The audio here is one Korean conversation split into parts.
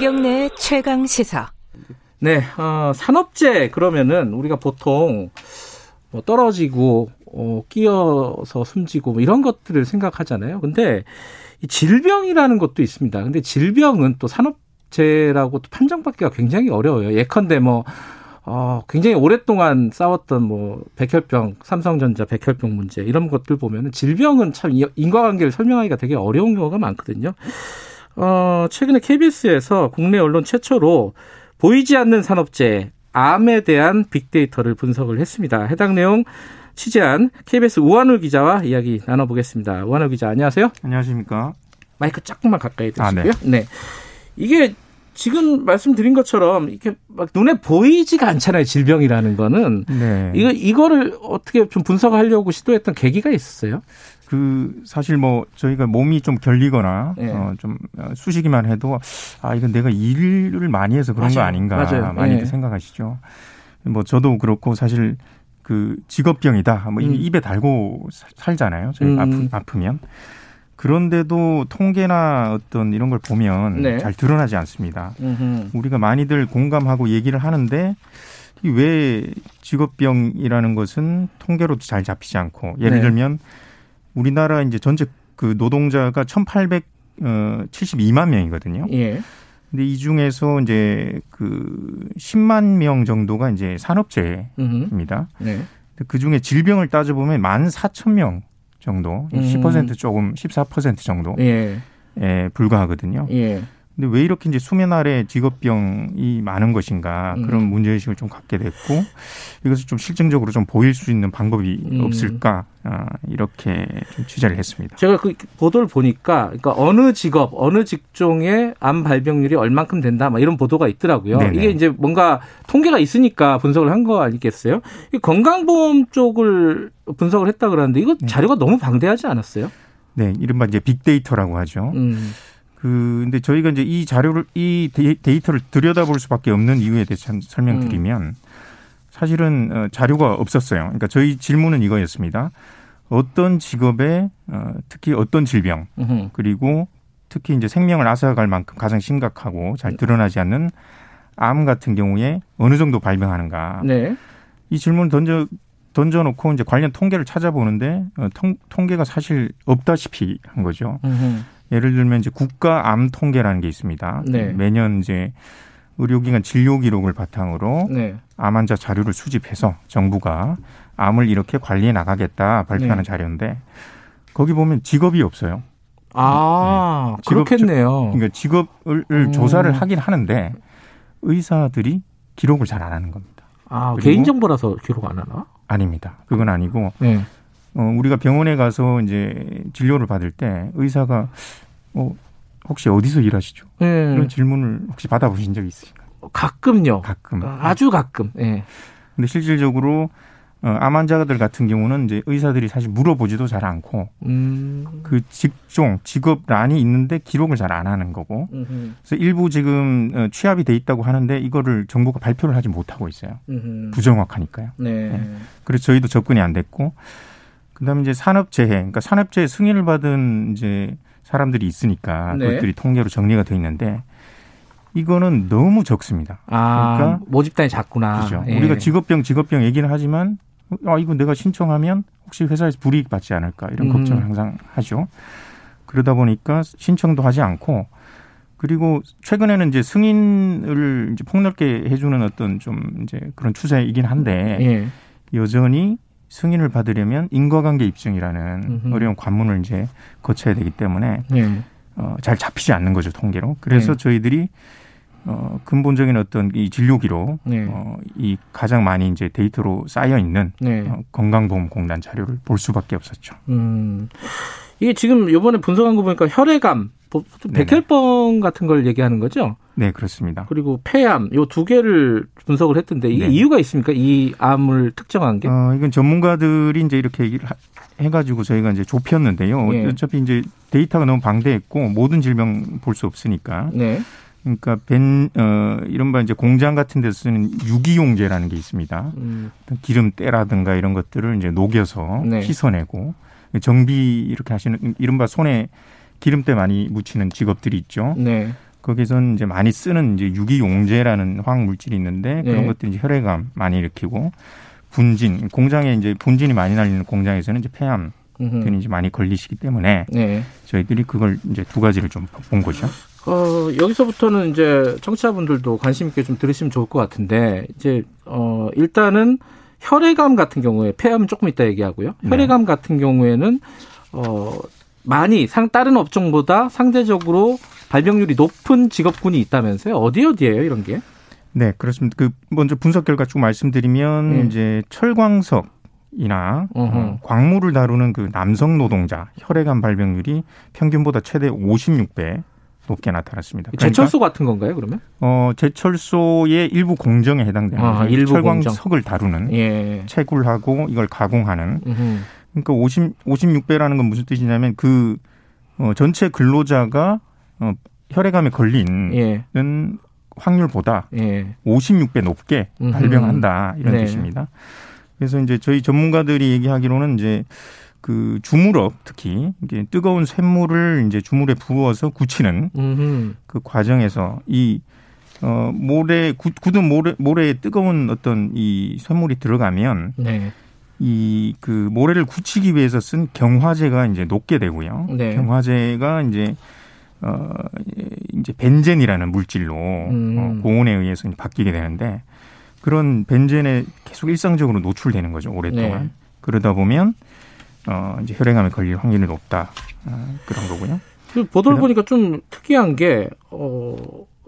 김경래 최강 시사. 네, 어, 산업재 그러면은 우리가 보통 뭐 떨어지고 어, 끼어서 숨지고 뭐 이런 것들을 생각하잖아요. 근데 이 질병이라는 것도 있습니다. 근데 질병은 또 산업재라고 또 판정받기가 굉장히 어려워요. 예컨대 뭐 어, 굉장히 오랫동안 싸웠던 뭐 백혈병, 삼성전자 백혈병 문제 이런 것들 보면은 질병은 참 인과관계를 설명하기가 되게 어려운 경우가 많거든요. 어, 최근에 KBS에서 국내 언론 최초로 보이지 않는 산업재 암에 대한 빅데이터를 분석을 했습니다. 해당 내용 취재한 KBS 우한울 기자와 이야기 나눠보겠습니다. 우한울 기자 안녕하세요. 안녕하십니까. 마이크 조금만 가까이 대시고요. 아, 네. 네. 이게 지금 말씀드린 것처럼 이렇게 막 눈에 보이지가 않잖아요. 질병이라는 거는. 네. 이거 이거를 어떻게 좀 분석하려고 시도했던 계기가 있었어요? 그 사실 뭐 저희가 몸이 좀 결리거나 네. 어, 좀 수시기만 해도 아 이건 내가 일을 많이 해서 그런 맞아요. 거 아닌가 맞아요. 많이 네. 생각하시죠. 뭐 저도 그렇고 사실 그 직업병이다. 뭐 음. 입에 달고 살잖아요. 저희 음. 아프, 아프 면. 그런데도 통계나 어떤 이런 걸 보면 네. 잘 드러나지 않습니다. 음흠. 우리가 많이들 공감하고 얘기를 하는데 왜 직업병이라는 것은 통계로도 잘 잡히지 않고 예를 네. 들면 우리나라 이제 전체 그 노동자가 1,872만 명이거든요. 예. 근데 이 중에서 이제 그 10만 명 정도가 이제 산업재해입니다. 네. 그 중에 질병을 따져보면 14,000명 정도, 음. 10% 조금 14% 정도 예. 에 불과하거든요. 예. 근데 왜 이렇게 이제 수면 아래 직업병이 많은 것인가 그런 음. 문제의식을 좀 갖게 됐고 이것을 좀 실증적으로 좀 보일 수 있는 방법이 음. 없을까 아, 이렇게 좀 취재를 했습니다. 제가 그 보도를 보니까 그러니까 어느 직업 어느 직종의 암 발병률이 얼만큼 된다 막 이런 보도가 있더라고요. 네네. 이게 이제 뭔가 통계가 있으니까 분석을 한 거 아니겠어요? 건강보험 쪽을 분석을 했다 그러는데 이거 네. 자료가 네. 너무 방대하지 않았어요? 네, 이른바 이제 빅데이터라고 하죠. 음. 그 근데 저희가 이제 이 자료를 이 데이터를 들여다볼 수밖에 없는 이유에 대해서 설명드리면 음. 사실은 어, 자료가 없었어요. 그러니까 저희 질문은 이거였습니다. 어떤 직업에 어, 특히 어떤 질병 그리고 특히 이제 생명을 앗아갈 만큼 가장 심각하고 잘 드러나지 않는 암 같은 경우에 어느 정도 발병하는가. 네. 이 질문을 던져 던져놓고 이제 관련 통계를 찾아보는데 어, 통, 통계가 사실 없다시피 한 거죠. 음흠. 예를 들면 이제 국가 암 통계라는 게 있습니다. 네. 매년 이제 의료기관 진료 기록을 바탕으로 네. 암 환자 자료를 수집해서 정부가 암을 이렇게 관리해 나가겠다 발표하는 네. 자료인데 거기 보면 직업이 없어요. 아, 네. 직업, 그렇겠네요. 그러니까 직업을 음. 조사를 하긴 하는데 의사들이 기록을 잘 안 하는 겁니다. 아, 개인정보라서 기록 안 하나? 아닙니다. 그건 아니고 네. 어, 우리가 병원에 가서 이제 진료를 받을 때 의사가 어, 혹시 어디서 일하시죠? 네. 이런 질문을 혹시 받아보신 적이 있으신가요? 가끔요. 가끔. 아주 가끔. 예. 네. 근데 실질적으로 어, 암 환자들 같은 경우는 이제 의사들이 사실 물어보지도 잘 않고 음. 그 직종 직업란이 있는데 기록을 잘 안 하는 거고 음흠. 그래서 일부 지금 어, 취합이 돼 있다고 하는데 이거를 정부가 발표를 하지 못하고 있어요 음흠. 부정확하니까요. 네. 네. 그래서 저희도 접근이 안 됐고 그다음에 이제 산업재해, 그러니까 산업재해 승인을 받은 이제 사람들이 있으니까 네. 그것들이 통계로 정리가 돼 있는데 이거는 너무 적습니다. 아, 그러니까 모집단이 작구나. 그죠. 예. 우리가 직업병 직업병 얘기는 하지만 아 이거 내가 신청하면 혹시 회사에서 불이익 받지 않을까 이런 음. 걱정을 항상 하죠. 그러다 보니까 신청도 하지 않고 그리고 최근에는 이제 승인을 이제 폭넓게 해주는 어떤 좀 이제 그런 추세이긴 한데 예. 여전히 승인을 받으려면 인과관계 입증이라는 음흠. 어려운 관문을 이제 거쳐야 되기 때문에 네. 어, 잘 잡히지 않는 거죠 통계로. 그래서 네. 저희들이 어, 근본적인 어떤 이 진료 기록, 네. 어, 이 가장 많이 이제 데이터로 쌓여 있는 네. 어, 건강보험공단 자료를 볼 수밖에 없었죠. 음. 이게 지금 이번에 분석한 거 보니까 혈액암, 백혈병 같은 걸 얘기하는 거죠? 네, 그렇습니다. 그리고 폐암 요 두 개를 분석을 했던데 이게 네. 이유가 있습니까? 이 암을 특정한 게? 어, 이건 전문가들이 이제 이렇게 얘기를 해가지고 저희가 이제 좁혔는데요. 네. 어차피 이제 데이터가 너무 방대했고 모든 질병 볼 수 없으니까. 네. 그러니까 벤, 어, 이른바 이제 공장 같은 데서 쓰는 유기용제라는 게 있습니다. 음. 기름때라든가 이런 것들을 이제 녹여서 네. 씻어내고 정비 이렇게 하시는 이른바 손에 기름때 많이 묻히는 직업들이 있죠. 네. 거기선 이제 많이 쓰는 이제 유기용제라는 화학 물질이 있는데 그런 네. 것들이 이제 혈액암 많이 일으키고 분진 공장에 이제 분진이 많이 날리는 공장에서는 이제 폐암 등이 이제 많이 걸리시기 때문에 네. 저희들이 그걸 이제 두 가지를 좀 본 거죠. 어, 여기서부터는 이제 청취자분들도 관심 있게 좀 들으시면 좋을 것 같은데 이제 어 일단은 혈액암 같은 경우에 폐암은 조금 이따 얘기하고요. 네. 혈액암 네. 같은 경우에는 어 많이 상 다른 업종보다 상대적으로 발병률이 높은 직업군이 있다면서요? 어디 어디예요, 이런 게? 네, 그렇습니다. 그 먼저 분석 결과 쭉 말씀드리면 네. 이제 철광석 이나 어, 광물을 다루는 그 남성 노동자 혈액암 발병률이 평균보다 최대 56배 높게 나타났습니다. 그러니까, 제철소 같은 건가요, 그러면? 어, 제철소의 일부 공정에 해당되는 아, 일부 철광석을 공정. 다루는 예. 채굴하고 이걸 가공하는 음흠. 그러니까 50 56배라는 건 무슨 뜻이냐면 그 어, 전체 근로자가 어, 혈액암에 걸리는 예. 확률보다 예. 56배 높게 발병한다 이런 네. 뜻입니다. 그래서 이제 저희 전문가들이 얘기하기로는 이제 그 주물업 특히 이게 뜨거운 쇳물을 이제 주물에 부어서 굳히는 음흠. 그 과정에서 이 어, 모래, 굳은 모래, 모래에 뜨거운 어떤 이 쇳물이 들어가면 네. 이 그 모래를 굳히기 위해서 쓴 경화제가 이제 녹게 되고요. 네. 경화제가 이제 어 이제 벤젠이라는 물질로 음. 어, 고온에 의해서 바뀌게 되는데 그런 벤젠에 계속 일상적으로 노출되는 거죠 오랫동안. 네. 그러다 보면 어, 이제 혈액암에 걸릴 확률이 높다. 어, 그런 거고요. 그 보도를 보니까 좀 특이한 게, 어,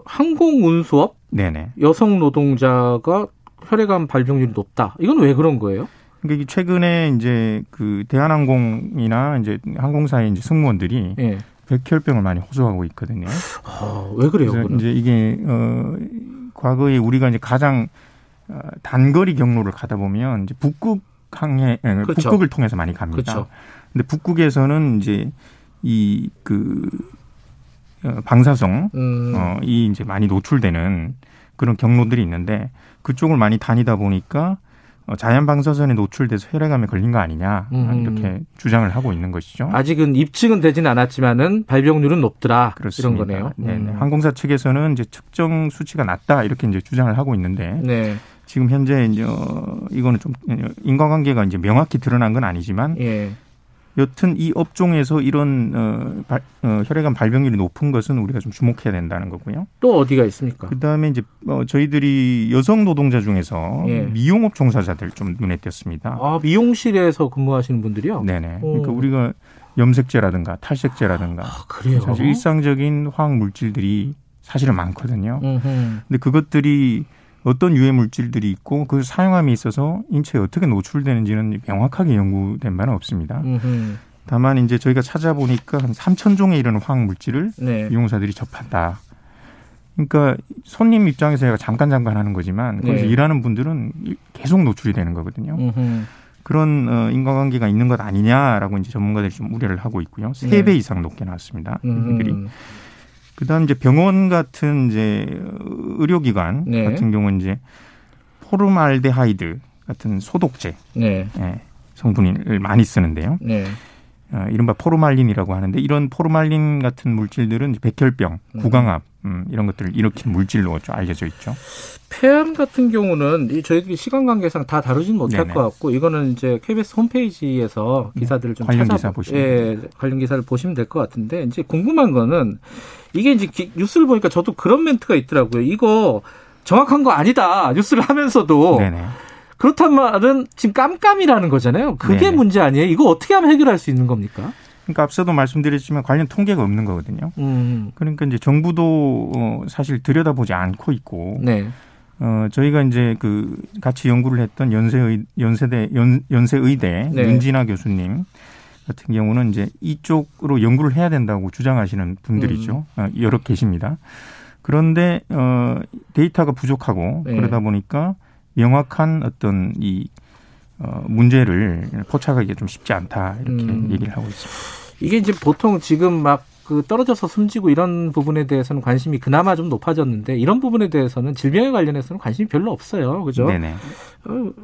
항공 운수업? 네네. 여성 노동자가 혈액암 발병률이 높다. 이건 왜 그런 거예요? 그러니까 최근에 이제 그 대한항공이나 이제 항공사의 이제 승무원들이 예. 백혈병을 많이 호소하고 있거든요. 아, 왜 그래요? 그래서 이제 이게 어 과거에 우리가 이제 가장 어, 단거리 경로를 가다 보면 이제 북극 항해 예, 그렇죠. 북극을 통해서 많이 갑니다. 그렇죠. 근데 북극에서는 이제 이그 어, 방사성 음. 어, 이 이제 많이 노출되는 그런 경로들이 있는데 그쪽을 많이 다니다 보니까 어, 자연 방사선에 노출돼서 혈액암에 걸린 거 아니냐 음. 이렇게 주장을 하고 있는 것이죠. 아직은 입증은 되지는 않았지만은 발병률은 높더라 그렇습니다. 이런 거네요. 네, 네. 음. 항공사 측에서는 이제 측정 수치가 낮다 이렇게 이제 주장을 하고 있는데 네. 지금 현재 이제 어, 이거는 좀 인과관계가 이제 명확히 드러난 건 아니지만 예. 여튼 이 업종에서 이런 어, 발, 어, 혈액암 발병률이 높은 것은 우리가 좀 주목해야 된다는 거고요. 또 어디가 있습니까? 그다음에 이제 어, 저희들이 여성 노동자 중에서 예. 미용업 종사자들 좀 눈에 띄었습니다. 아 미용실에서 근무하시는 분들이요? 네네. 오. 그러니까 우리가 염색제라든가 탈색제라든가 아, 그래요? 사실 일상적인 화학 물질들이 사실은 많거든요. 음흠. 근데 그것들이 어떤 유해 물질들이 있고 그걸 사용함에 있어서 인체에 어떻게 노출되는지는 명확하게 연구된 바는 없습니다. 음흠. 다만 이제 저희가 찾아보니까 한 3천 종에 이르는 화학 물질을 네. 이용사들이 접한다. 그러니까 손님 입장에서 제가 잠깐 잠깐 하는 거지만 거기서 네. 일하는 분들은 계속 노출이 되는 거거든요. 음흠. 그런 어, 인과관계가 있는 것 아니냐라고 이제 전문가들이 좀 우려를 하고 있고요. 세 배 이상 높게 나왔습니다. 이들이. 그다음 이제 병원 같은 이제 의료기관 네. 같은 경우는 이제 포르말데하이드 같은 소독제 네. 예, 성분을 많이 쓰는데요. 네. 어, 이른바 포르말린이라고 하는데 이런 포르말린 같은 물질들은 백혈병, 음. 구강압 음, 이런 것들을 일으키는 물질로 좀 알려져 있죠. 폐암 같은 경우는 저희들이 시간 관계상 다 다루지는 못할 네네. 것 같고 이거는 이제 KBS 홈페이지에서 네. 기사들을 좀 관련 찾아 기사 보시면 예, 관련 기사를 보시면 될 것 같은데 이제 궁금한 거는 이게 이제 뉴스를 보니까 저도 그런 멘트가 있더라고요. 이거 정확한 거 아니다. 뉴스를 하면서도 네네. 그렇단 말은 지금 깜깜이라는 거잖아요. 그게 네네. 문제 아니에요? 이거 어떻게 하면 해결할 수 있는 겁니까? 그러니까 앞서도 말씀드렸지만 관련 통계가 없는 거거든요. 음. 그러니까 이제 정부도 어, 사실 들여다보지 않고 있고, 네. 어, 저희가 이제 그 같이 연구를 했던 연세의 연세대 연, 연세의대 네. 윤진아 교수님 같은 경우는 이제 이쪽으로 연구를 해야 된다고 주장하시는 분들이죠. 음. 어, 여러 계십니다. 그런데 어 데이터가 부족하고 네. 그러다 보니까 명확한 어떤 이 어, 문제를 포착하기가 좀 쉽지 않다 이렇게 음. 얘기를 하고 있습니다. 이게 이제 보통 지금 막 그 떨어져서 숨지고 이런 부분에 대해서는 관심이 그나마 좀 높아졌는데 이런 부분에 대해서는 질병에 관련해서는 관심이 별로 없어요. 그죠? 네네.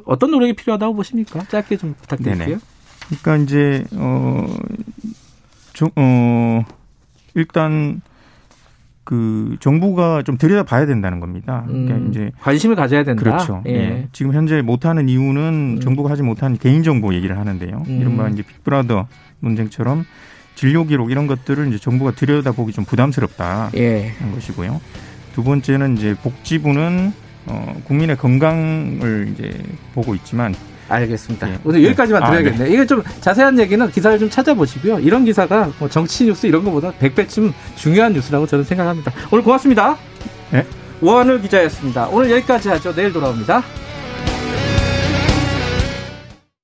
어, 떤 노력이 필요하다고 보십니까? 짧게 좀 부탁드릴게요. 네네. 그러니까 이제 어, 좀, 어 일단 그 정부가 좀 들여다봐야 된다는 겁니다. 그러니까 음, 이제 관심을 가져야 된다. 그렇죠. 예. 예. 지금 현재 못하는 이유는 음. 정부가 하지 못한 개인 정보 얘기를 하는데요. 음. 이른바 이제 빅브라더 논쟁처럼 진료 기록 이런 것들을 이제 정부가 들여다보기 좀 부담스럽다 예. 하는 것이고요. 두 번째는 이제 복지부는 어, 국민의 건강을 이제 보고 있지만 알겠습니다. 예. 오늘 여기까지만 드려야겠네요. 아, 네. 이게 좀 자세한 얘기는 기사를 좀 찾아보시고요. 이런 기사가 뭐 정치 뉴스 이런 것보다 100배쯤 중요한 뉴스라고 저는 생각합니다. 오늘 고맙습니다. 네. 오한울 기자였습니다. 오늘 여기까지 하죠. 내일 돌아옵니다.